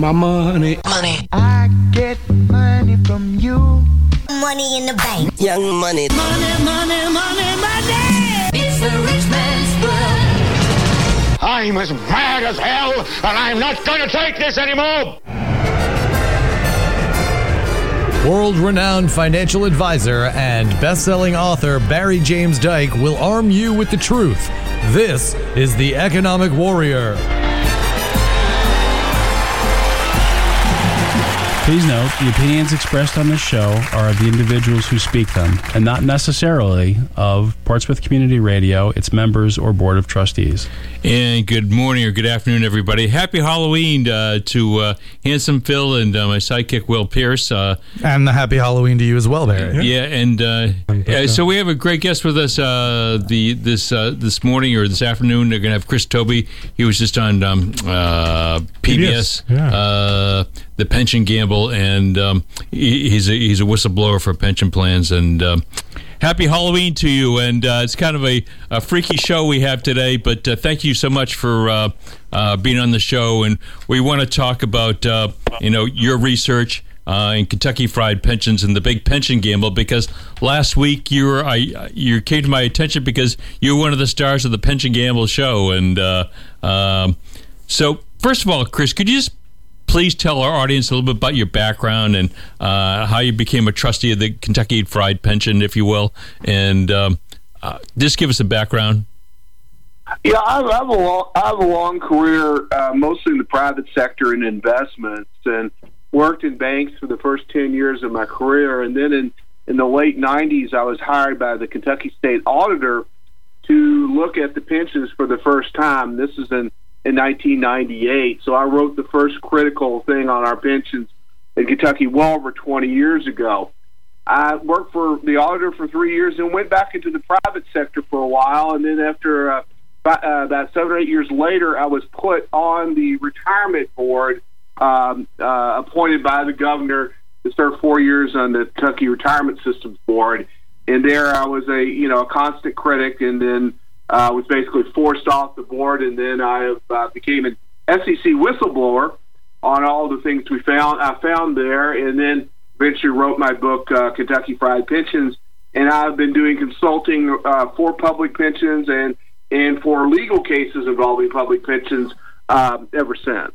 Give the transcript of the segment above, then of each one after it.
my money. Money. I get money from you. Money in the bank. Young money. Money, money, money, money. It's the rich man's world. I'm as mad as hell, and I'm not going to take this anymore. World renowned financial advisor and best selling author Barry James Dyke will arm you with the truth. This is The Economic Warrior. Please note, the opinions expressed on this show are of the individuals who speak them, and not necessarily of Portsmouth Community Radio, its members, or Board of Trustees. And good morning or good afternoon, everybody. Happy Halloween uh, to uh, Handsome Phil and uh, my sidekick, Will Pierce. Uh, And the happy Halloween to you as well, Barry. yeah, and uh, uh, so we have a great guest with us uh, the this uh, this morning or this afternoon. They're going to have Chris Tobe. He was just on um, uh, PBS, PBS, yeah. Uh, the pension gamble, and um, he, he's a, he's a whistleblower for pension plans. And um, happy Halloween to you! And uh, it's kind of a, a freaky show we have today, but uh, thank you so much for uh, uh, being on the show. And we want to talk about uh, you know your research uh, in Kentucky Fried Pensions and the big pension gamble because last week you were I you came to my attention because you were one of the stars of the pension gamble show and uh, um, so first of all Chris could you just please tell our audience a little bit about your background and uh, how you became a trustee of the Kentucky Fried Pension if you will. And um, uh, just give us a background. Yeah, I have a long, I have a long career, uh, mostly in the private sector and investments, and worked in banks for the first ten years of my career, and then in in the late '90s, I was hired by the Kentucky State Auditor to look at the pensions for the first time. This is in in 1998, so I wrote the first critical thing on our pensions in Kentucky well over 20 years ago. I worked for the auditor for three years and went back into the private sector for a while, and then after uh, about, uh, about seven or eight years later, I was put on the retirement board, um, uh, appointed by the governor to serve four years on the Kentucky Retirement Systems Board. And there, I was a you know a constant critic, and then uh, was basically forced off the board, and then I uh, became an SEC whistleblower on all the things we found. I found there, and then eventually wrote my book, uh, Kentucky Fried Pensions. And I've been doing consulting uh, for public pensions and and for legal cases involving public pensions um, ever since.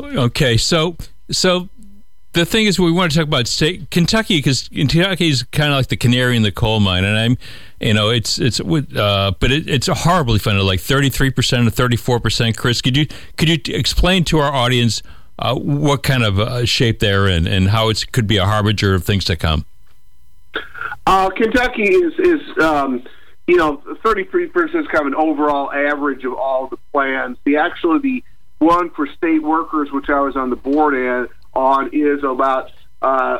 Okay, so so the thing is, we want to talk about state Kentucky because Kentucky is kind of like the canary in the coal mine, and I'm, you know, it's it's uh, but it, it's horribly funded, like thirty three percent or thirty four percent. Chris, could you could you explain to our audience uh, what kind of uh, shape they're in and how it could be a harbinger of things to come? Uh, Kentucky is is um, you know thirty three percent is kind of an overall average of all the plans. The actually the one for state workers, which I was on the board and on, is about uh,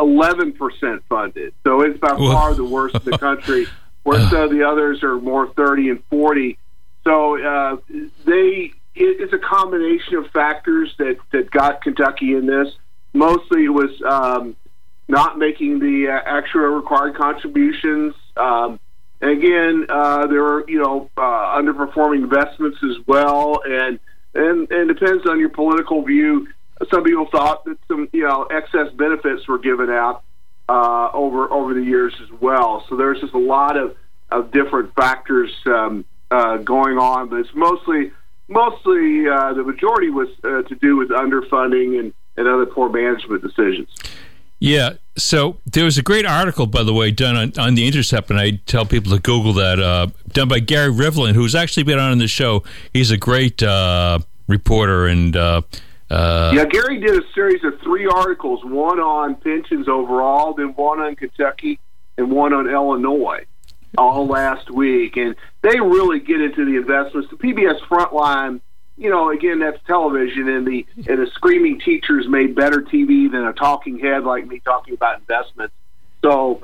eleven percent funded. So it's by far the worst in the country. Whereas uh, the others are more thirty and forty. So uh, they it, it's a combination of factors that that got Kentucky in this. Mostly it was. Um, not making the uh, actual required contributions. Um, and again, uh, there are you know uh, underperforming investments as well, and and and depends on your political view. Some people thought that some you know excess benefits were given out uh, over over the years as well. So there's just a lot of of different factors um, uh, going on, but it's mostly mostly uh, the majority was uh, to do with underfunding and, and other poor management decisions. Yeah. So there was a great article, by the way, done on, on the Intercept, and I tell people to Google that, uh, done by Gary Rivlin, who's actually been on the show. He's a great uh, reporter, and uh, yeah, Gary did a series of three articles: one on pensions overall, then one on Kentucky, and one on Illinois, all last week. And they really get into the investments. The PBS Frontline you know, again, that's television, and the and the screaming teachers made better TV than a talking head like me talking about investments. So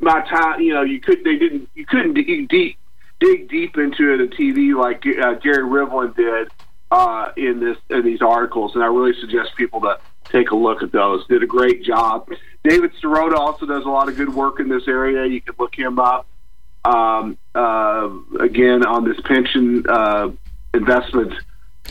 my time, you know, you could they didn't you couldn't dig deep dig deep into it a TV like uh, Gary Rivlin did uh, in this in these articles, and I really suggest people to take a look at those. Did a great job. David Sirota also does a lot of good work in this area. You can look him up. Um, uh, again on this pension uh, investment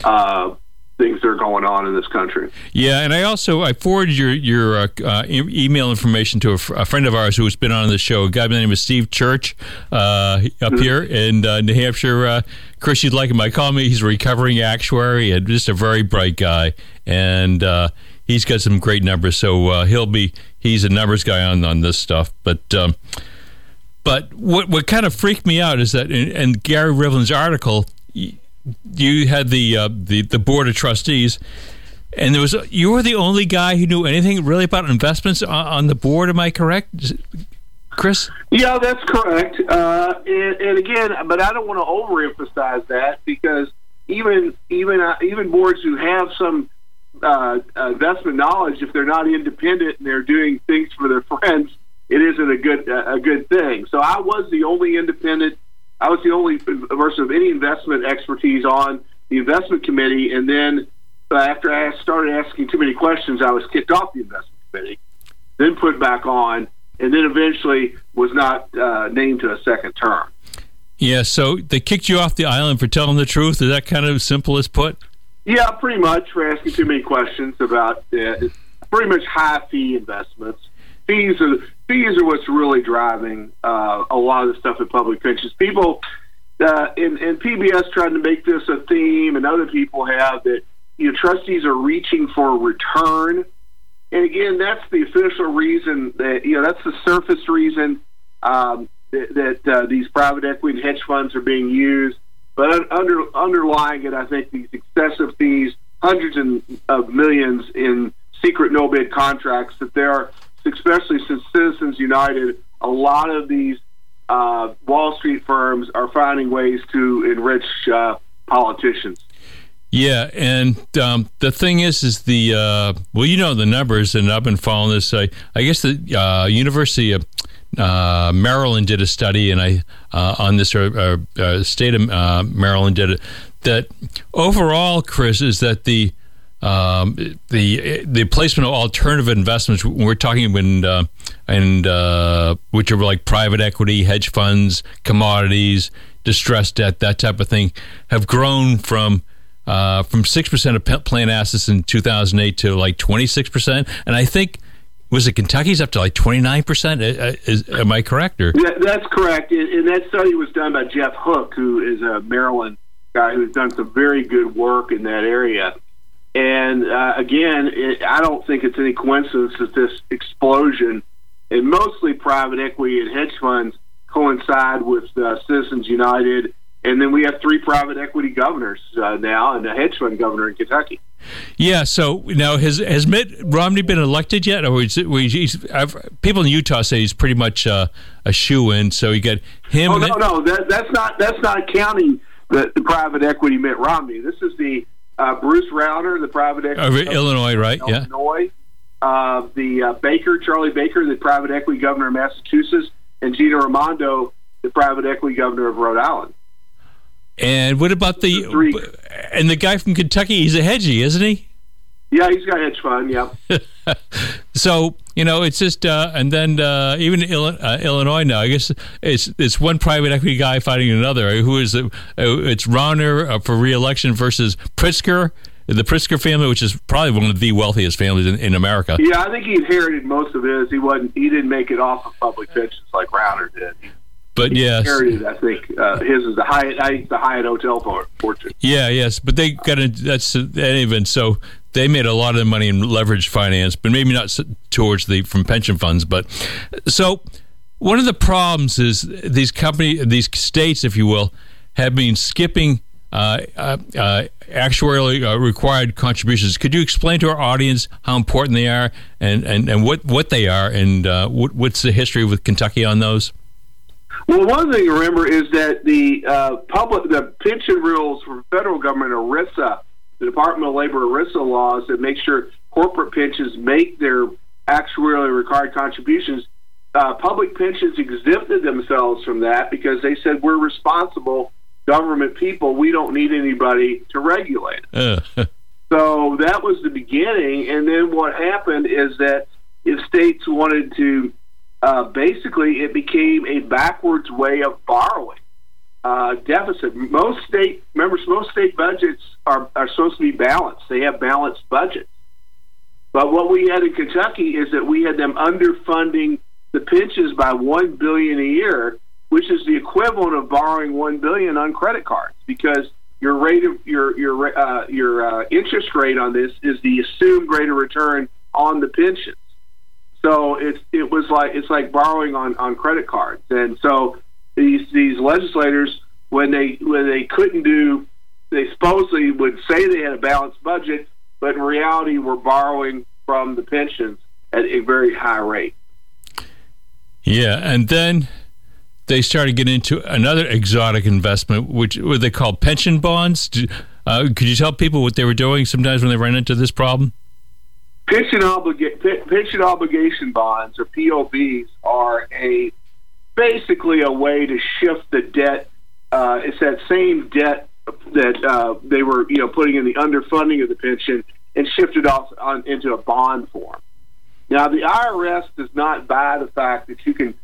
uh, things that are going on in this country. Yeah, and I also I forwarded your your uh, uh, e- email information to a, friend of ours who has been on the show. A guy by the name of Steve Church uh, up mm-hmm. here in uh, New Hampshire. Uh, Chris, you'd like him. I call him. He's a recovering actuary and just a very bright guy, and uh, he's got some great numbers. So he'll be he's a numbers guy on on this stuff, but. Um, but what what kind of freaked me out is that in, in Gary Rivlin's article, you had the uh, the the board of trustees, and there was you were the only guy who knew anything really about investments on, on the board. Am I correct, Chris? Yeah, that's correct. Uh, and, and, again, but I don't want to overemphasize that because even even uh, even boards who have some uh, investment knowledge, if they're not independent and they're doing things for their friends, it isn't a good a good thing. So I was the only independent I was the only person of any investment expertise on the investment committee, and then uh, after I started asking too many questions, I was kicked off the investment committee, then put back on, and then eventually was not uh, named to a second term. Yeah, so they kicked you off the island for telling the truth. Is that kind of simple as put? Yeah, pretty much for asking too many questions about uh, pretty much high fee investments. Fees are fees are what's really driving uh, a lot of the stuff in public pensions. People uh, and, and PBS tried to make this a theme, and other people have that. You know, trustees are reaching for a return, and again, that's the official reason that you know that's the surface reason um, that, that uh, these private equity and hedge funds are being used. But under underlying it, I think these excessive fees, hundreds of millions in secret no bid contracts, that there are especially since Citizens United, a lot of these uh, Wall Street firms are finding ways to enrich uh, politicians. Yeah, and um, the thing is, is the uh, well, you know the numbers, and I've been following this. I, I guess the uh, University of uh, Maryland did a study, and I uh, on this state of Maryland did it. That overall, Chris, is that the um, the the placement of alternative investments. We're talking when uh, and uh, which are like private equity, hedge funds, commodities, distressed debt, that type of thing, have grown from. Uh, from six percent of plan assets in 2008 to like 26 percent, and I think was it Kentucky's up to like 29 percent? Uh, uh, am I correct? Or yeah, that's correct. And that study was done by Jeff Hooke, who is a Maryland guy who's done some very good work in that area. And uh, again, it, I don't think it's any coincidence that this explosion in mostly private equity and hedge funds coincide with uh, Citizens United. And then we have three private equity governors uh, now and a hedge fund governor in Kentucky. Yeah. So now has has Mitt Romney been elected yet? Or is it, he's, people in Utah say he's pretty much uh, a shoe in. So you got him. Oh no, no, that, that's not that's not counting the, the private equity Mitt Romney. This is the uh, Bruce Rauner, the private equity of Illinois, right? Illinois. Yeah. Uh, the uh, Baker, Charlie Baker, the private equity governor of Massachusetts, and Gina Raimondo, the private equity governor of Rhode Island. And what about the, the and the guy from Kentucky? He's a hedgie, isn't he? Yeah, he's got hedge fund. Yeah. so you know, it's just uh, and then uh, even uh, Illinois now. I guess it's it's one private equity guy fighting another. Who is it? Uh, it's Rauner uh, for reelection versus Pritzker. The Pritzker family, which is probably one of the wealthiest families in, in America. Yeah, I think he inherited most of his. He wasn't. He didn't make it off of public pensions like Rauner did. But yes, inherited, I think uh, his is the Hyatt, the Hyatt Hotel fortune. Yeah, yes, but they got a, that's even so they made a lot of money in leveraged finance, but maybe not towards the from pension funds. But so one of the problems is these company, these states, if you will, have been skipping uh, uh, uh, actuarially uh, required contributions. Could you explain to our audience how important they are and, and, and what, what they are and uh, what, what's the history with Kentucky on those? Well, one thing to remember is that the uh, public, the pension rules for federal government, ERISA, the Department of Labor ERISA laws that make sure corporate pensions make their actuarially required contributions. Uh, public pensions exempted themselves from that because they said we're responsible government people. We don't need anybody to regulate. Uh. so that was the beginning. And then what happened is that if states wanted to, uh, basically, it became a backwards way of borrowing. Uh, deficit. Most state members, most state budgets are, are supposed to be balanced. They have balanced budgets. But what we had in Kentucky is that we had them underfunding the pensions by one billion a year, which is the equivalent of borrowing one billion on credit cards because your rate of your your uh, your uh, interest rate on this is the assumed rate of return on the pensions. So it's it was like it's like borrowing on, on credit cards, and so these these legislators when they when they couldn't do they supposedly would say they had a balanced budget, but in reality were borrowing from the pensions at a very high rate. Yeah, and then they started getting into another exotic investment, which what they call pension bonds. Uh, could you tell people what they were doing sometimes when they ran into this problem? Pension, obliga- pension obligation bonds, or POBs, are a basically a way to shift the debt. Uh, it's that same debt that uh, they were, you know, putting in the underfunding of the pension and shifted off on, into a bond form. Now, the IRS does not buy the fact that you can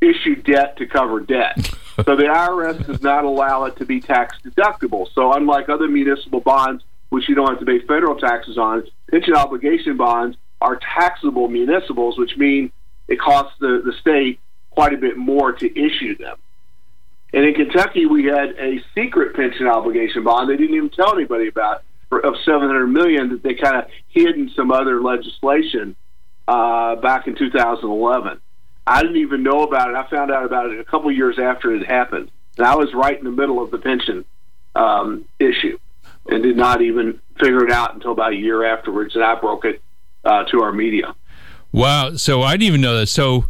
issue debt to cover debt. so the IRS does not allow it to be tax deductible. So unlike other municipal bonds, which you don't have to pay federal taxes on, pension obligation bonds are taxable municipals, which mean it costs the, the state quite a bit more to issue them. And in Kentucky, we had a secret pension obligation bond they didn't even tell anybody about of 700 million that they kind of hid in some other legislation uh, back in 2011. I didn't even know about it. I found out about it a couple years after it happened, and I was right in the middle of the pension um, issue, and did not even figure it out until about a year afterwards, and I broke it uh, to our media. Wow! So I didn't even know that. So,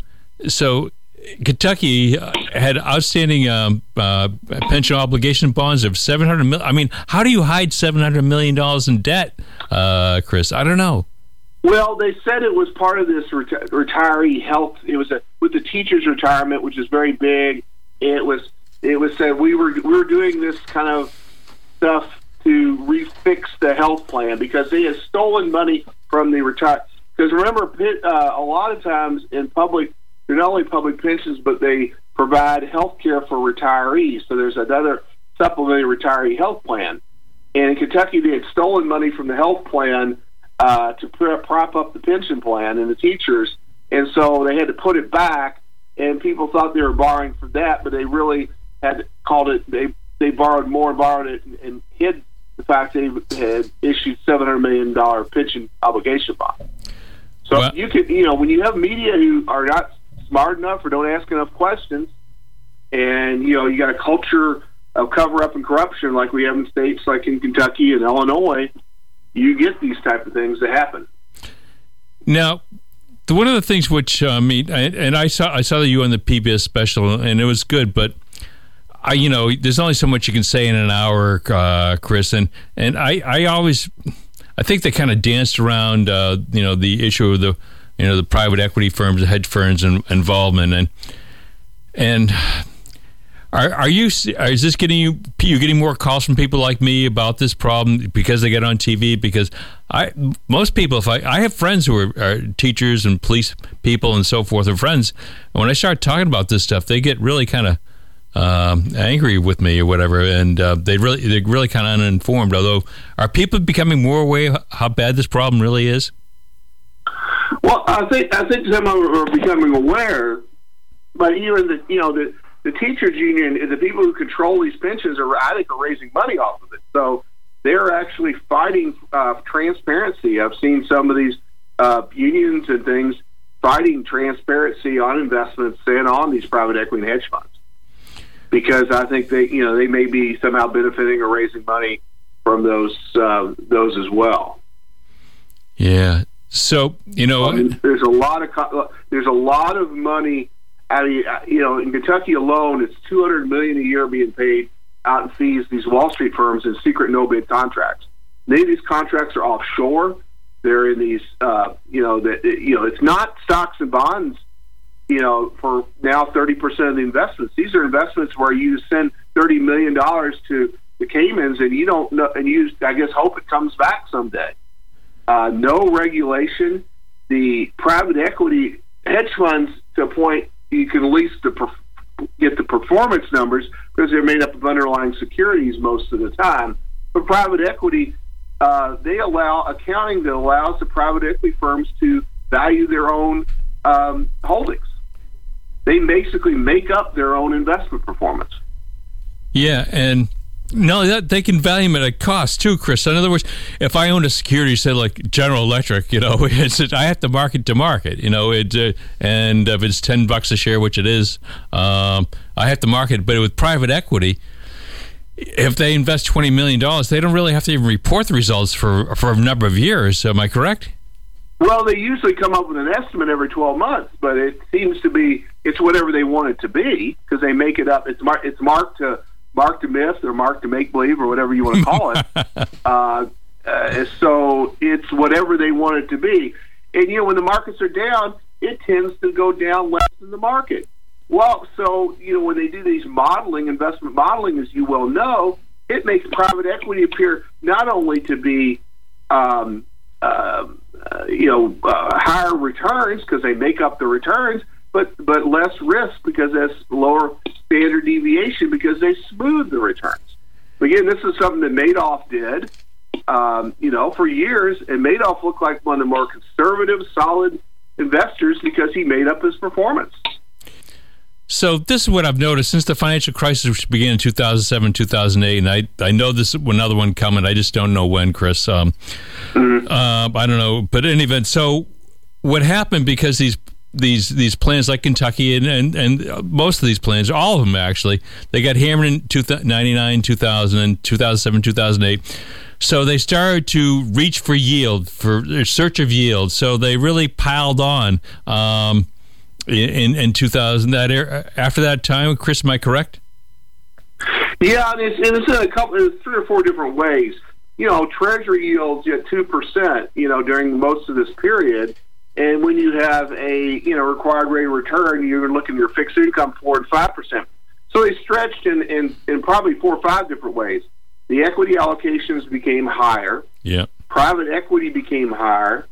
so Kentucky had outstanding um, uh, pension obligation bonds of seven hundred million. I mean, how do you hide seven hundred million dollars in debt, uh, Chris? I don't know. Well, they said it was part of this reti- retiree health. It was a, with the teachers' retirement, which is very big. It was it was said we were we were doing this kind of stuff to refix the health plan because they had stolen money from the retire. Because remember, uh, a lot of times in public, they're not only public pensions, but they provide health care for retirees. So there's another supplementary retiree health plan. And in Kentucky, they had stolen money from the health plan uh, to prop up the pension plan and the teachers, and so they had to put it back. And people thought they were borrowing for that, but they really had called it. They they borrowed more borrowed it and, and hid the fact they had issued seven hundred million dollar pension obligation bond. So well, you can, you know, when you have media who are not smart enough or don't ask enough questions, and you know, you got a culture of cover up and corruption like we have in states like in Kentucky and Illinois you get these type of things that happen. Now, one of the things which uh, I mean, and I saw I saw you on the PBS special, and it was good, but. I, you know, there's only so much you can say in an hour, uh, Chris, and and I, I always, I think they kind of danced around, uh, you know, the issue of the, you know, the private equity firms, the hedge funds, and involvement, and and are, are you? Is this getting you? You getting more calls from people like me about this problem because they get on TV? Because I, most people, if I, I have friends who are, are teachers and police people and so forth, and friends. And when I start talking about this stuff, they get really kind of um, angry with me or whatever, and uh, they really they're really kind of uninformed. Although, are people becoming more aware how bad this problem really is? Well, I think I think some are becoming aware, but even the you know the the teachers union the people who control these pensions are, I think, are raising money off of it. So they're actually fighting uh, transparency. I've seen some of these uh, unions and things fighting transparency on investments and on these private equity and hedge funds because I think they, you know, they may be somehow benefiting or raising money from those uh, those as well. Yeah. So you know, there's a lot of there's a lot of money out of you know in Kentucky alone, it's 200 million a year being paid out in fees these Wall Street firms in secret no bid contracts. Many of these contracts are offshore. They're in these uh, you know that you know it's not stocks and bonds. You know, for now, 30% of the investments. These are investments where you send 30 million dollars to the Caymans, and you don't know, and you I guess hope it comes back someday. Uh, no regulation. The private equity hedge funds to a point you can lease the get the performance numbers because they're made up of underlying securities most of the time. But private equity, uh, they allow accounting that allows the private equity firms to value their own um, holdings. They basically make up their own investment performance. Yeah, and no, that they can value them at a cost too, Chris. In other words, if I own a security, say like General Electric, you know, it's I have to market to market, you know, it uh, and if it's ten bucks a share, which it is, um, I have to market. But with private equity, if they invest twenty million dollars, they don't really have to even report the results for for a number of years. Am I correct? Well, they usually come up with an estimate every 12 months, but it seems to be it's whatever they want it to be because they make it up. It's mar- it's marked to mark to myth or mark to make believe or whatever you want to call it. uh, uh, so it's whatever they want it to be. And you know, when the markets are down, it tends to go down less than the market. Well, so you know, when they do these modeling, investment modeling, as you well know, it makes private equity appear not only to be um, uh, uh, you know uh, higher returns because they make up the returns, but but less risk because that's lower standard deviation because they smooth the returns. Again, this is something that Madoff did, um, you know, for years, and Madoff looked like one of the more conservative, solid investors because he made up his performance. So this is what I've noticed since the financial crisis, which began in 2007, 2008, and I, I know this another one coming. I just don't know when, Chris. Um, mm-hmm. uh, I don't know, but in any event, so what happened because these these these plans like Kentucky and, and, and most of these plans, all of them actually, they got hammered in 99, 2000, and 2007, 2008. So they started to reach for yield, for search of yield. So they really piled on um, in in 2000. That era, after that time, Chris, am I correct? Yeah, and it's, and it's in a couple, it's three or four different ways. You know, Treasury yields at two percent. You know, during most of this period and when you have a you know required rate of return, you're looking at your fixed income four and five percent. So they stretched in, in, in probably four or five different ways. The equity allocations became higher. Yeah. Private equity became higher.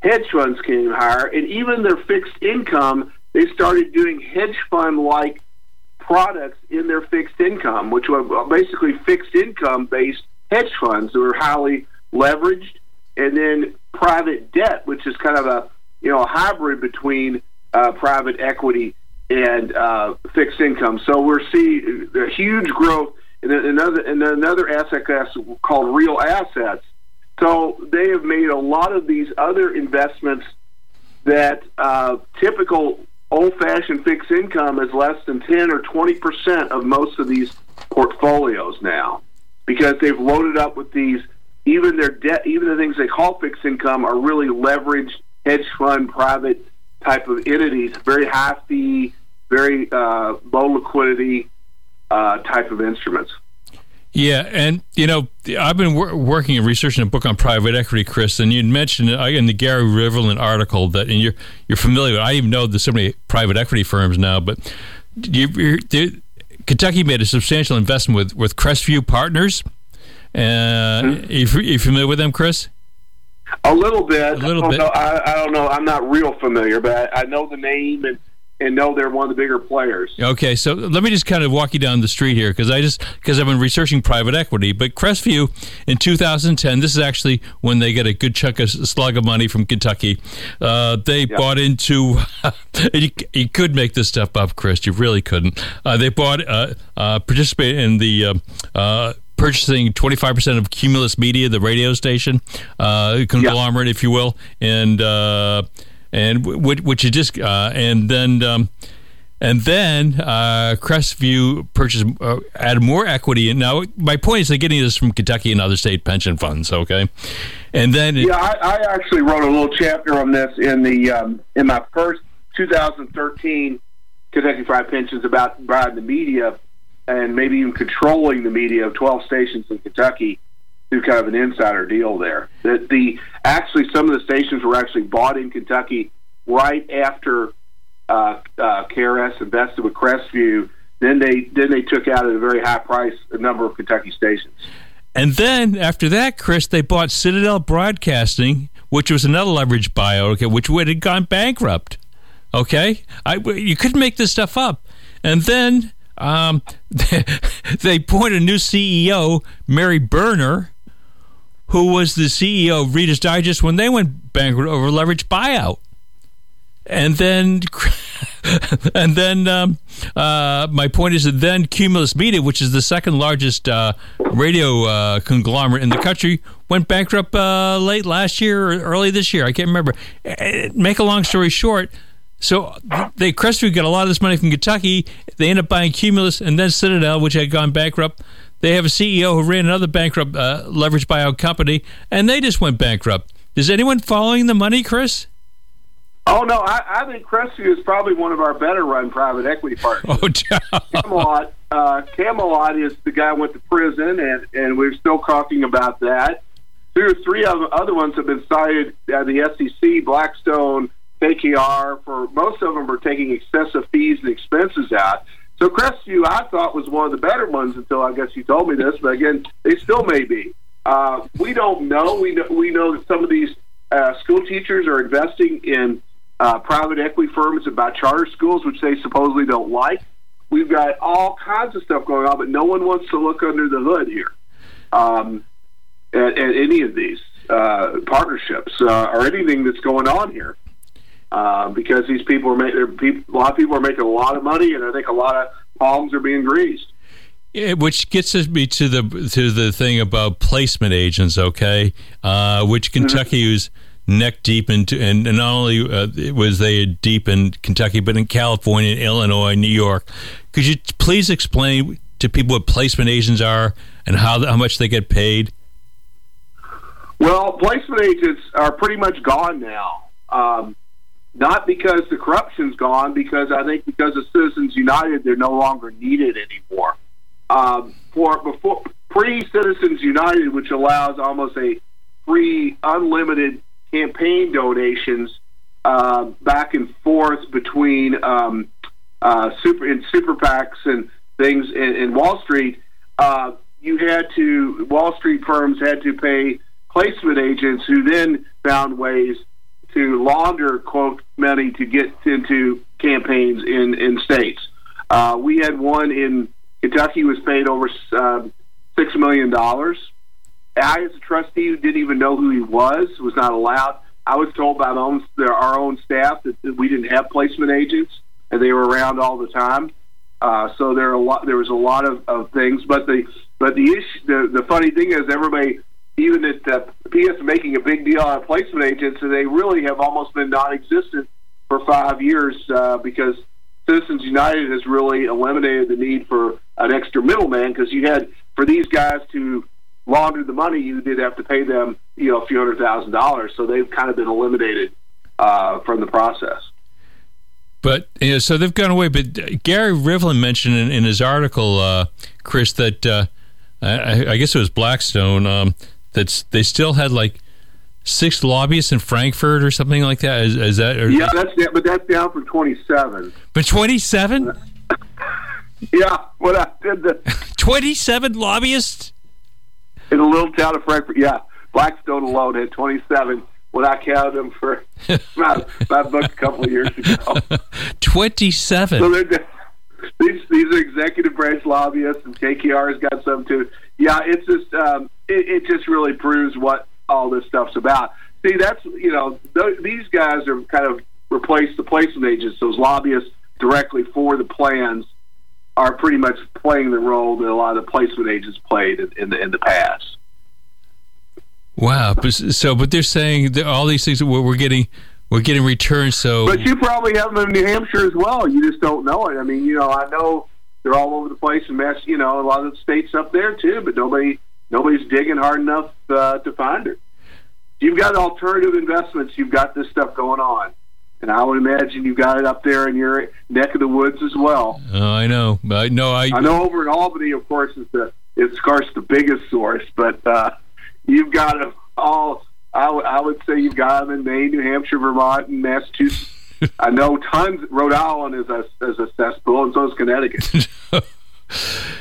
Hedge funds came higher, and even their fixed income, they started doing hedge fund like products in their fixed income, which were basically fixed income based hedge funds that were highly leveraged, and then private debt, which is kind of a you know, a hybrid between uh, private equity and uh, fixed income. So we're seeing a huge growth in another in another asset class called real assets. So they have made a lot of these other investments that uh, typical old-fashioned fixed income is less than 10 or 20 percent of most of these portfolios now because they've loaded up with these even their debt even the things they call fixed income are really leveraged hedge fund private type of entities, very high fee, very uh, low liquidity uh, type of instruments. Yeah, and you know, I've been wor- working and researching a book on private equity, Chris, and you mentioned in the Gary Rivlin article that, and you're you're familiar. with I even know there's so many private equity firms now, but you, Kentucky made a substantial investment with with Crestview Partners. Uh, mm-hmm. you, you familiar with them, Chris? A little bit. A little I bit. Know, I, I, don't know. I'm not real familiar, but I, I know the name and and know they're one of the bigger players. Okay, so let me just kind of walk you down the street here because I just because I've been researching private equity. But Crestview in 2010, this is actually when they get a good chunk of slug of money from Kentucky. Uh, they yep. bought into. you, you, could make this stuff up, Chris. You really couldn't. Uh, they bought uh, uh participate in the uh, uh, purchasing 25% of Cumulus Media, the radio station, uh, conglomerate, yeah. if you will, and uh, and which, which you just uh, and then. Um, and then uh, Crestview purchased, uh, added more equity. And now, my point is, they're getting this from Kentucky and other state pension funds. Okay, and then yeah, I, I actually wrote a little chapter on this in the um, in my first 2013 Kentucky Fried Pensions about buying the media and maybe even controlling the media of 12 stations in Kentucky through kind of an insider deal there. That the actually some of the stations were actually bought in Kentucky right after uh, uh, KRS invested with Crestview. Then they then they took out at a very high price a number of Kentucky stations. And then after that, Chris, they bought Citadel Broadcasting, which was another leverage buyout, okay, which would have gone bankrupt. Okay, I, you couldn't make this stuff up. and then um, they appointed a new CEO, Mary Berner, who was the CEO of Reader's Digest when they went bankrupt over leveraged buyout. And then, and then, um, uh, my point is that then Cumulus Media, which is the second largest uh, radio uh, conglomerate in the country, went bankrupt uh, late last year or early this year. I can't remember. Uh, Make a long story short, so they Crestview got a lot of this money from Kentucky. They end up buying Cumulus and then Citadel, which had gone bankrupt. They have a CEO who ran another bankrupt uh, leverage buyout company, and they just went bankrupt. Is anyone following the money, Chris? Oh no, I, I think Crestview is probably one of our better run private equity partners. Oh, Camelot, uh, Camelot is the guy who went to prison, and and we're still talking about that. Two or three other ones have been cited at the SEC, Blackstone, KKR. For most of them are taking excessive fees and expenses out. So Crestview, I thought was one of the better ones until I guess you told me this, but again, they still may be. Uh, we don't know. We know we know that some of these uh, school teachers are investing in uh, private equity firms about charter schools, which they supposedly don't like. We've got all kinds of stuff going on, but no one wants to look under the hood here um, at, at any of these uh, partnerships uh, or anything that's going on here. Uh, because these people are making a lot of people are making a lot of money, and I think a lot of palms are being greased. Yeah, which gets me to the to the thing about placement agents, okay? Uh, which Kentucky mm-hmm. was neck deep into, and, and not only uh, was they deep in Kentucky, but in California, Illinois, New York. Could you please explain to people what placement agents are and how how much they get paid? Well, placement agents are pretty much gone now. Um, not because the corruption's gone, because I think because of Citizens United, they're no longer needed anymore. Um, for before pre Citizens United, which allows almost a free, unlimited campaign donations uh, back and forth between um, uh, super in super PACs and things in, in Wall Street. Uh, you had to Wall Street firms had to pay placement agents who then found ways to launder quote money to get into campaigns in in states. Uh, we had one in Kentucky was paid over um, six million dollars. I, as a trustee, who didn't even know who he was. Was not allowed. I was told by own, our own staff that, that we didn't have placement agents, and they were around all the time. Uh, so there are a lot. There was a lot of, of things, but the but the issue. The, the funny thing is, everybody even at uh, PS making a big deal of placement agents, and they really have almost been non-existent for five years uh, because Citizens United has really eliminated the need for an extra middleman because you had for these guys to launder the money, you did have to pay them, you know, a few hundred thousand dollars. So they've kind of been eliminated uh, from the process. But you know, so they've gone away. But Gary Rivlin mentioned in, in his article, uh, Chris, that uh, I, I, guess it was Blackstone. Um, that's they still had like six lobbyists in Frankfort or something like that. Is, is that? Or, yeah, that's but that's down from twenty seven. But twenty seven. yeah, when I did the twenty seven lobbyists in a little town of Frankfort. Yeah, Blackstone alone had twenty seven. When I counted them for my, my book a couple of years ago, twenty seven. So these these are executive branch lobbyists, and KKR's got some too. Yeah, it's just um, it, it just really proves what all this stuff's about. See, that's you know th- these guys are kind of replaced the placement agents. Those lobbyists directly for the plans are pretty much playing the role that a lot of the placement agents played in, in the in the past. Wow. So, but they're saying that all these things we're, we're getting we're getting returns. So, but you probably have them in New Hampshire as well. You just don't know it. I mean, you know, I know they're all over the place in Mass. You know, a lot of the states up there too, but nobody nobody's digging hard enough uh, to find it. You've got alternative investments. You've got this stuff going on, and I would imagine you've got it up there in your neck of the woods as well. Oh, I know. I know. I I know over in Albany, of course, is the it's of course the biggest source, but uh, you've got them all. I, w- I would say you've got them in Maine, New Hampshire, Vermont, and Massachusetts. I know tons. Rhode Island is a is a cesspool, and so is Connecticut.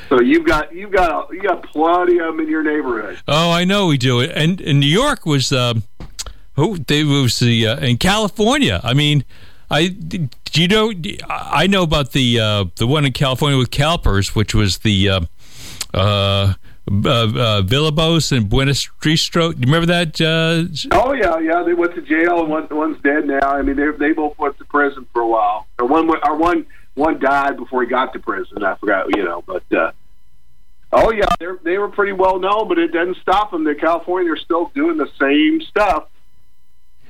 so you've got you've got you got plenty of them in your neighborhood. Oh, I know we do it. And, and New York was, oh, they was the uh, in California. I mean, I do you know? I know about the uh, the one in California with CalPERS, which was the uh, uh, uh, uh, Villalobos and Buenos Ristro. Do you remember that? Uh, oh yeah, yeah. They went to jail, and one, one's dead now. I mean, they they both went to prison for a while. Or one, or one, one died before he got to prison. I forgot, you know. But uh, oh yeah, they they were pretty well known, but it doesn't stop them. That California are still doing the same stuff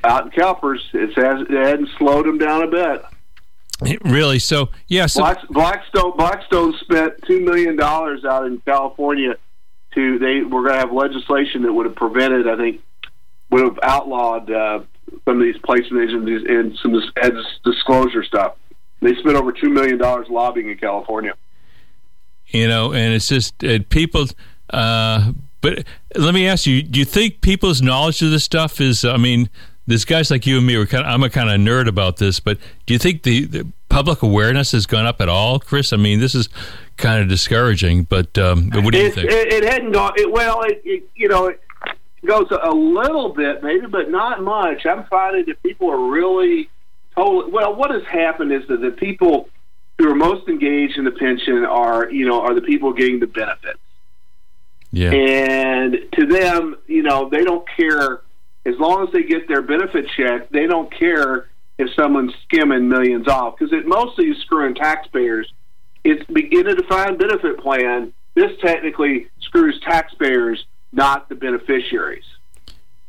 out in CalPERS. It has it hadn't slowed them down a bit. Really? So yeah. So Black, Blackstone Blackstone spent two million dollars out in California to they were going to have legislation that would have prevented, I think, would have outlawed uh, some of these placements and, these, and some disclosure stuff. They spent over two million dollars lobbying in California. You know, and it's just uh, people. Uh, but let me ask you: Do you think people's knowledge of this stuff is? I mean, there's guys like you and me. Are kind of, I'm a kind of nerd about this, but do you think the, the public awareness has gone up at all, Chris? I mean, this is kind of discouraging. But, um, but what do you it, think? It, it hadn't gone. It, well, it, it, you know, it goes a little bit maybe, but not much. I'm finding that people are really totally. Well, what has happened is that the people who are most engaged in the pension are, you know, are the people getting the benefits. Yeah. And to them, you know, they don't care as long as they get their benefit check. They don't care if someone's skimming millions off because it mostly is screwing taxpayers it's in a defined benefit plan. This technically screws taxpayers, not the beneficiaries.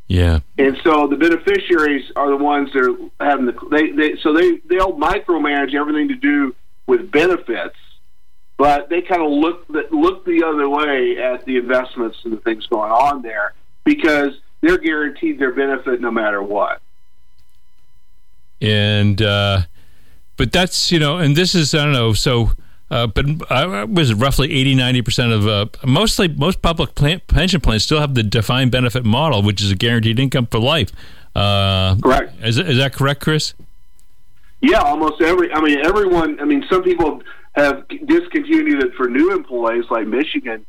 Yeah. And so the beneficiaries are the ones that are having the they, they so they they'll micromanage everything to do with benefits, but they kind of look look the other way at the investments and the things going on there because they're guaranteed their benefit no matter what. And uh, but that's you know, and this is I don't know so uh, but uh, was roughly 80, 90 percent of uh, mostly most public plan, pension plans still have the defined benefit model, which is a guaranteed income for life. Uh, correct. Is, is that correct, Chris? Yeah, almost every. I mean, everyone. I mean, some people have discontinued it for new employees, like Michigan,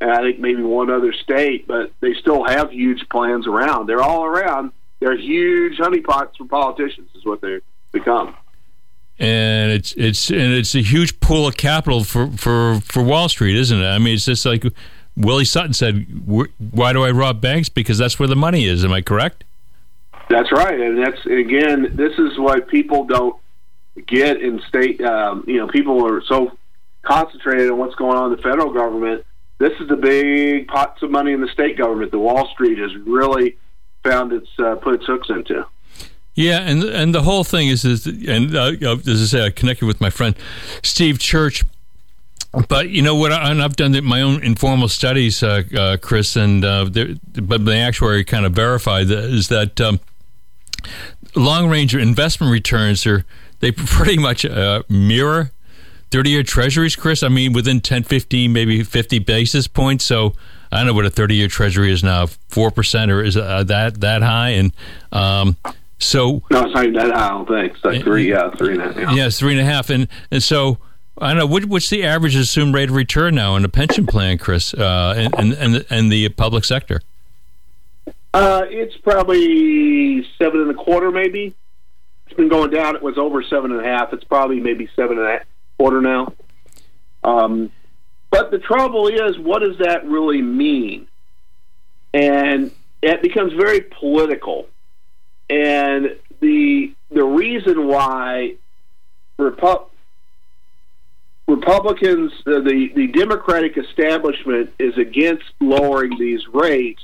and I think maybe one other state, but they still have huge plans around. They're all around. They're huge honeypots for politicians, is what they become and it's it's and it's a huge pool of capital for for for Wall Street, isn't it? I mean, it's just like Willie Sutton said, "Why do I rob banks? Because that's where the money is." Am I correct? That's right, and that's again, this is what people don't get in state. Um, you know, people are so concentrated on what's going on in the federal government. This is the big pots of money in the state government. The Wall Street has really found its uh, put its hooks into. Yeah, and and the whole thing is, is and uh, as I say, I connected with my friend Steve Church. But you know what? I, and I've done my own informal studies, uh, uh, Chris, and uh, but the actuary kind of verified that is that um, long range investment returns are they pretty much uh, mirror 30 year treasuries, Chris. I mean, within 10, 15, maybe 50 basis points. So I don't know what a 30 year treasury is now, 4% or is uh, that that high? And um, so no, it's not that. I don't think it's like three. Yeah, three and a half. Yeah, three and a half. And and so I don't know what, what's the average assumed rate of return now in a pension plan, Chris, uh, and and and, and the public sector. Uh, it's probably seven and a quarter, maybe. It's been going down. It was over seven and a half. It's probably maybe seven and a quarter now. Um, but the trouble is, what does that really mean? And it becomes very political and the the reason why Repu- Republicans, uh, the the Democratic establishment is against lowering these rates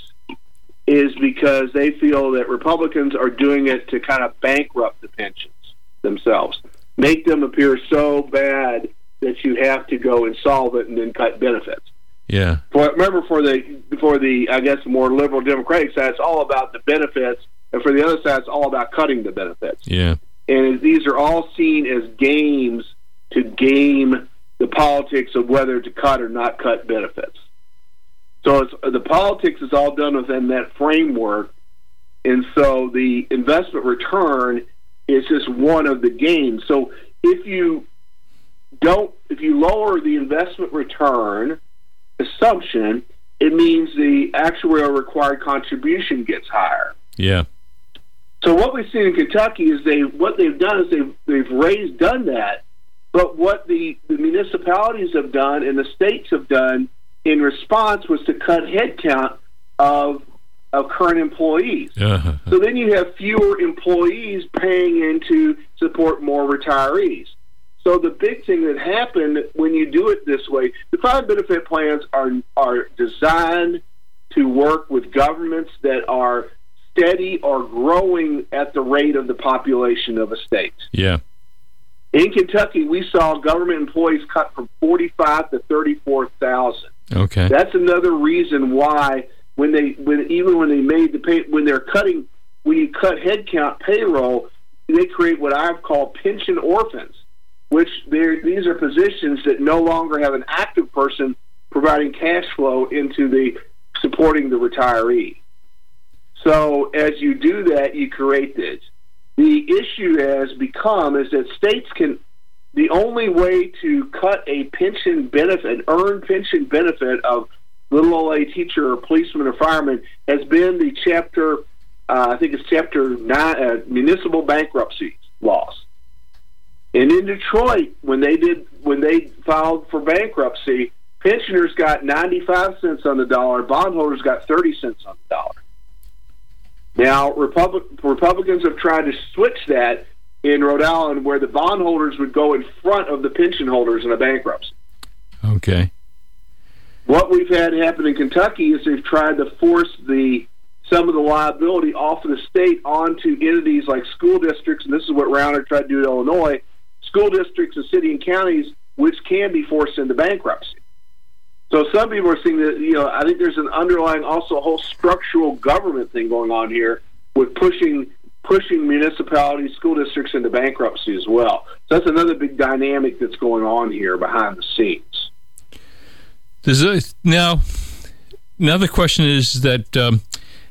is because they feel that Republicans are doing it to kind of bankrupt the pensions themselves, make them appear so bad that you have to go insolvent and then cut benefits. Yeah. For, remember, for the for the I guess the more liberal Democratic side, it's all about the benefits and for the other side, it's all about cutting the benefits. Yeah. And these are all seen as games to game the politics of whether to cut or not cut benefits. So it's, the politics is all done within that framework, and so the investment return is just one of the games. So if you don't, if you lower the investment return assumption, it means the actuarial required contribution gets higher. Yeah. So what we've seen in Kentucky is they what they've done is they've they've raised done that, but what the, the municipalities have done and the states have done in response was to cut headcount of of current employees. Uh-huh. So then you have fewer employees paying in to support more retirees. So the big thing that happened when you do it this way, the defined benefit plans are are designed to work with governments that are steady or growing at the rate of the population of a state. Yeah. In Kentucky, we saw government employees cut from 45 to 34,000. Okay. That's another reason why when they when even when they made the pay when they're cutting when you cut headcount payroll, they create what I've called pension orphans, which these are positions that no longer have an active person providing cash flow into the supporting the retiree. So as you do that, you create this. The issue has become is that states can the only way to cut a pension benefit, an earned pension benefit of little old a teacher or policeman or fireman has been the chapter, uh, I think it's chapter nine, uh, municipal bankruptcy laws. And in Detroit, when they did, when they filed for bankruptcy, pensioners got 95 cents on the dollar, bondholders got 30 cents on the dollar. Now, Republic, Republicans have tried to switch that in Rhode Island, where the bondholders would go in front of the pension holders in a bankruptcy. Okay. What we've had happen in Kentucky is they've tried to force the some of the liability off of the state onto entities like school districts, and this is what Rauner tried to do in Illinois. School districts and city and counties, which can be forced into bankruptcy. So some people are seeing that. You know, I think there's an underlying also whole structural government thing going on here with pushing pushing municipalities, school districts into bankruptcy as well. So that's another big dynamic that's going on here behind the scenes. A, now another question is that, um,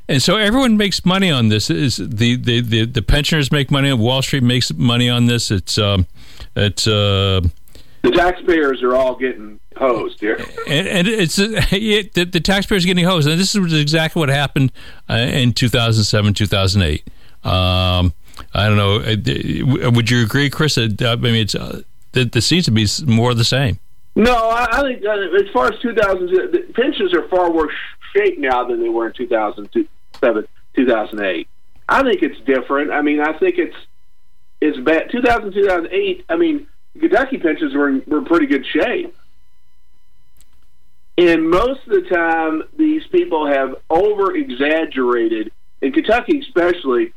and so everyone makes money on this. Is the, the, the, the pensioners make money? Wall Street makes money on this. It's um, it's uh, the taxpayers are all getting hosed here, and, and it's uh, it, the, the taxpayers are getting hosed. And this is exactly what happened uh, in 2007, 2008. Um, I don't know. uh, Would you agree, Chris? I mean, it's uh, there seems to be more of the same. No, I, I think uh, as far as 2000, the pensions are far worse shape now than they were in 2007, 2008. I think it's different. I mean, I think it's it's bad. 2000, 2008. I mean, Kentucky pensions were in, were pretty good shape. And most of the time, these people have over exaggerated, in Kentucky especially,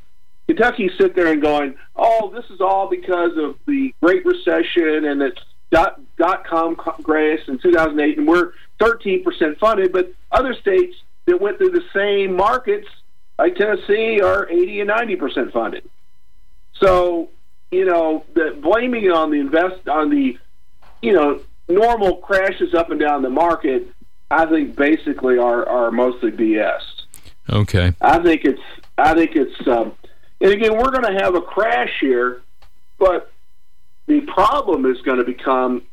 Kentucky sit there and going, "Oh, this is all because of the Great Recession and it's dot dot com crash in 2008, and we're 13 percent funded." But other states that went through the same markets, like Tennessee, are 80 and 90 percent funded. So, you know, the blaming on the invest on the, you know, normal crashes up and down the market, I think basically are are mostly BS. Okay. I think it's I think it's um, and again, we're going to have a crash here, but the problem is going to become,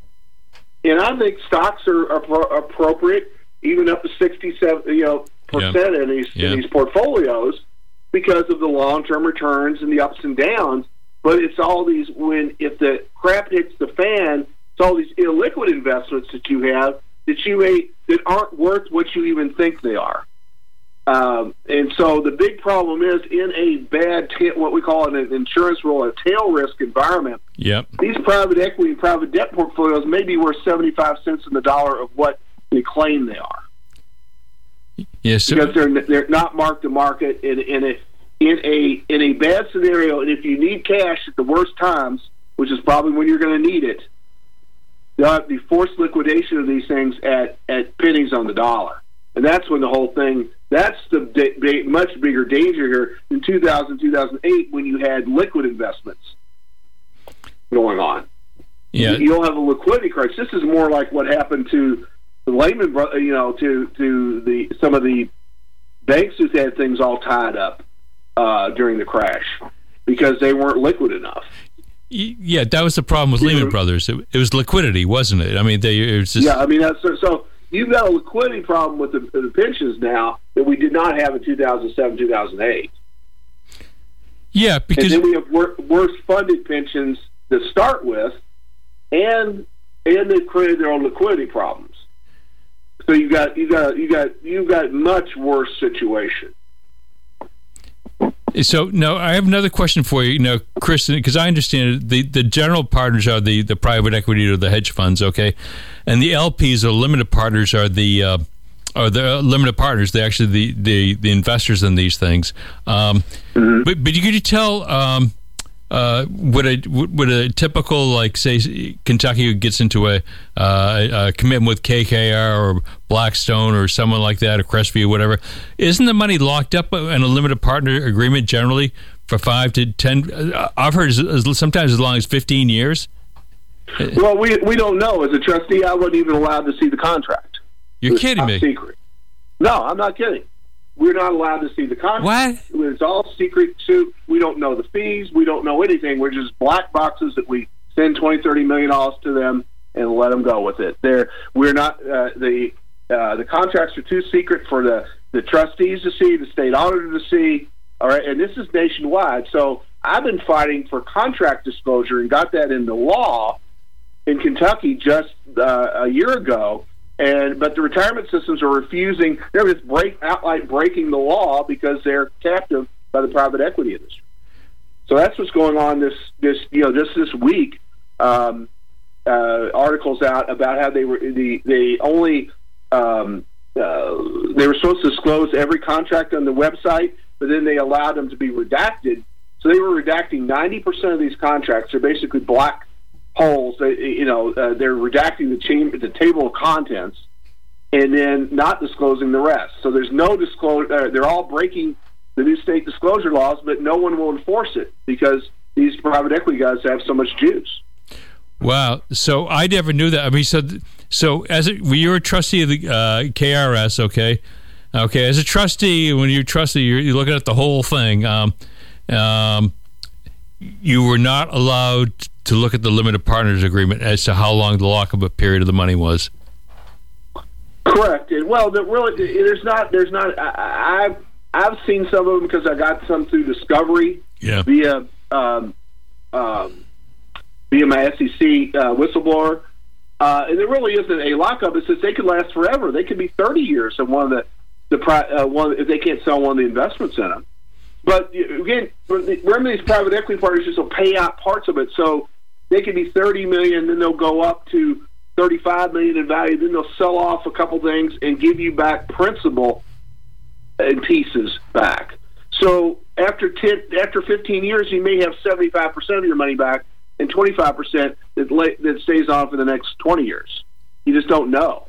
and I think stocks are, are appropriate, even up to sixty-seven, you know, percent yeah. in these yeah. in these portfolios because of the long-term returns and the ups and downs. But it's all these when if the crap hits the fan, it's all these illiquid investments that you have that you may that aren't worth what you even think they are. Um, and so the big problem is in a bad, ta- what we call an insurance rule, a tail risk environment. Yep. These private equity, and private debt portfolios may be worth seventy-five cents in the dollar of what they claim they are. Yes, sir. because they're they're not marked to market in, in a in a in a bad scenario. And if you need cash at the worst times, which is probably when you're going to need it, they'll have the forced liquidation of these things at at pennies on the dollar, and that's when the whole thing that's the da- much bigger danger here in 2000, 2008 when you had liquid investments going on. Yeah. You don't have a liquidity crisis. This is more like what happened to the Lehman, you know, to to the some of the banks who had things all tied up uh, during the crash because they weren't liquid enough. Yeah, that was the problem with Lehman Brothers. It, it was liquidity, wasn't it? I mean, they it was just yeah. I mean, that's, so, you've got a liquidity problem with the, the pensions now that we did not have in 2007, 2008. Yeah, and because then we have wor- worse funded pensions to start with, and and they've created their own liquidity problems. So you got you got you got you got much worse situation. So no, I have another question for you. You know, Chris, because I understand it, the the general partners are the the private equity or the hedge funds, okay, and the LPs or limited partners are the uh, are the limited partners. They actually the the, the investors in these things. Um, But but could you tell um, uh, what a what a typical like say Kentucky gets into a, uh, a commitment with KKR or Blackstone or someone like that or Crestview or whatever isn't the money locked up in a limited partner agreement generally for five to ten uh, I've heard as, as, sometimes as long as fifteen years Well, we we don't know. As a trustee, I wasn't even allowed to see the contract. you're kidding me Secret. No, I'm not kidding. We're not allowed to see the contract. What? It's all secret soup. We don't know the fees. We don't know anything. We're just black boxes that we send 20, 30 million dollars to them and let them go with it. They're we're not uh, the uh, the contracts are too secret for the the trustees to see, the state auditor to see. All right, and this is nationwide. So I've been fighting for contract disclosure and got that into law in Kentucky just uh, a year ago and but the retirement systems are refusing. They're just break outright breaking the law because they're captive by the private equity industry. So that's what's going on this this you know just this week. Um, uh, articles out about how they were the they only um, uh, they were supposed to disclose every contract on the website, but then they allowed them to be redacted. So they were redacting ninety percent of these contracts. They're basically black holes. They, you know, uh, they're redacting the, chain, the table of contents and then not disclosing the rest. So there's no disclosure. Uh, they're all breaking the new state disclosure laws, but no one will enforce it because these private equity guys have so much juice. Wow. So I never knew that. I mean, so so as a, you're a trustee of the uh, KRS, okay? Okay, as a trustee, when you're trustee, you're, you're looking at the whole thing. Um, um, you were not allowed to look at the limited partners agreement as to how long the lockup period of the money was. Correct. And well, the, really, there's not. There's not. I, I've I've seen some of them because I got some through Discovery. Yeah. Via um, um, via my SEC uh, whistleblower, uh, and there really isn't a lockup. It says they could last forever. They could be 30 years in one of the the uh, one if they can't sell one of the investments in them. But again, remember these private equity partners just will pay out parts of it. So they could be 30 million, then they'll go up to 35 million in value, then they'll sell off a couple things and give you back principal and pieces back. So after 10, after 15 years, you may have 75 percent of your money back and 25 percent that that stays on for the next 20 years. You just don't know.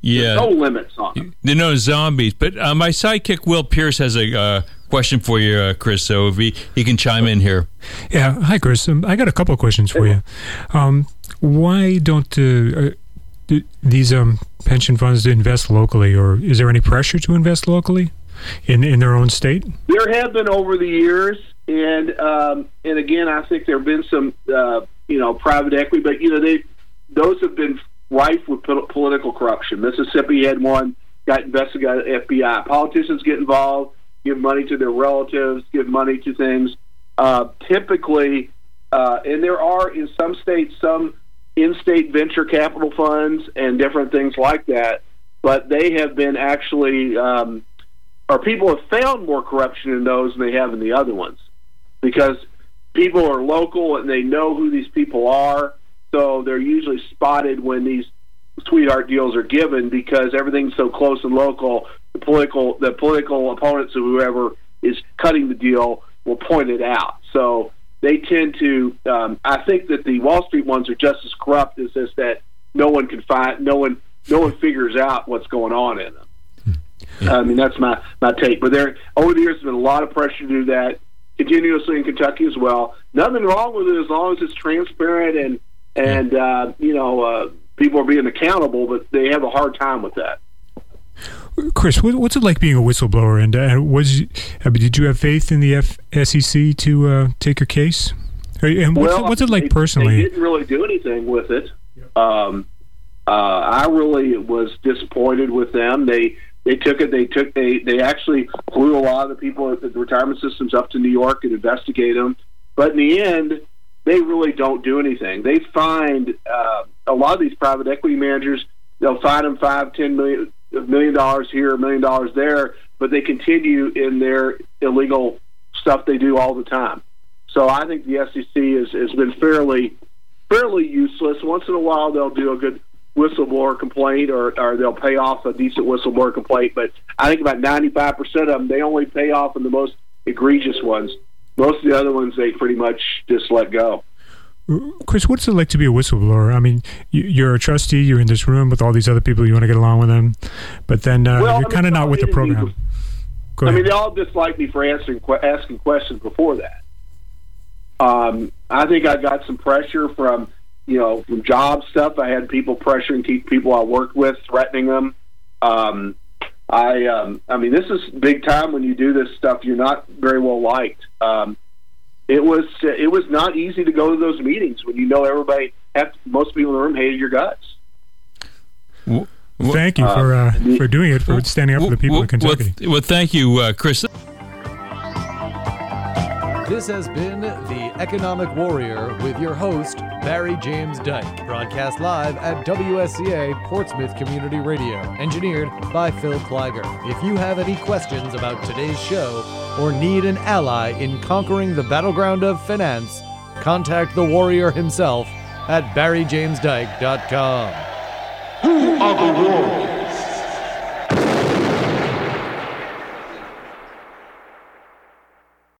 Yeah, There's no limits on them. They're no zombies. But uh, my sidekick Will Pierce has a uh, question for you, uh, Chris. So if he, he can chime in here. Yeah, hi, Chris. Um, I got a couple of questions for you. Um, why don't uh, uh, these um, pension funds invest locally, or is there any pressure to invest locally in in their own state? There have been over the years, and um, and again, I think there have been some uh, you know private equity, but you know they those have been rife with political corruption. Mississippi had one, got investigated FBI. Politicians get involved, give money to their relatives, give money to things. Uh, typically, uh, and there are in some states some in-state venture capital funds and different things like that, but they have been actually, um, or people have found more corruption in those than they have in the other ones, because people are local and they know who these people are so they're usually spotted when these sweetheart deals are given because everything's so close and local. The political the political opponents of whoever is cutting the deal will point it out. So they tend to. Um, I think that the Wall Street ones are just as corrupt as this that no one can find, no one, no one figures out what's going on in them. Yeah. I mean, that's my my take. But there, over the years, there's been a lot of pressure to do that continuously in Kentucky as well. Nothing wrong with it as long as it's transparent and and uh, you know uh, people are being accountable, but they have a hard time with that. Chris, what's it like being a whistleblower? And uh, was I mean, did you have faith in the F- SEC to uh, take your case? And what's, well, what's it like they, personally? They didn't really do anything with it. Um, uh, I really was disappointed with them. They They took it. They took. They they actually flew a lot of the people at the retirement systems up to New York and investigate them. But in the end, they really don't do anything. They find uh, a lot of these private equity managers. They'll find them five, ten million, a million dollars here, a million dollars there, but they continue in their illegal stuff they do all the time. So I think the SEC has, has been fairly fairly useless. Once in a while, they'll do a good whistleblower complaint or, or they'll pay off a decent whistleblower complaint. But I think about 95% of them, they only pay off in the most egregious ones. Most of the other ones, they pretty much just let go. Chris, what's it like to be a whistleblower? I mean, you're a trustee, you're in this room with all these other people, you want to get along with them, but then uh, well, you're kind of not with the program. I mean, they all dislike me for answering asking questions before that. Um, I think I got some pressure from you know from job stuff. I had people pressuring people I worked with, threatening them. Um, I um, I mean, this is big time when you do this stuff. You're not very well liked. Um, it was it was not easy to go to those meetings when you know everybody. Have, most people in the room hated your guts. Well, thank you for uh, for doing it for standing up for the people of Kentucky. Well, well thank you, uh, Chris. This has been The Economic Warrior with your host, Barry James Dyke. Broadcast live at WSCA Portsmouth Community Radio. Engineered by Phil Kleiger. If you have any questions about today's show or need an ally in conquering the battleground of finance, contact the warrior himself at barryjamesdyke.com. Who are the warriors?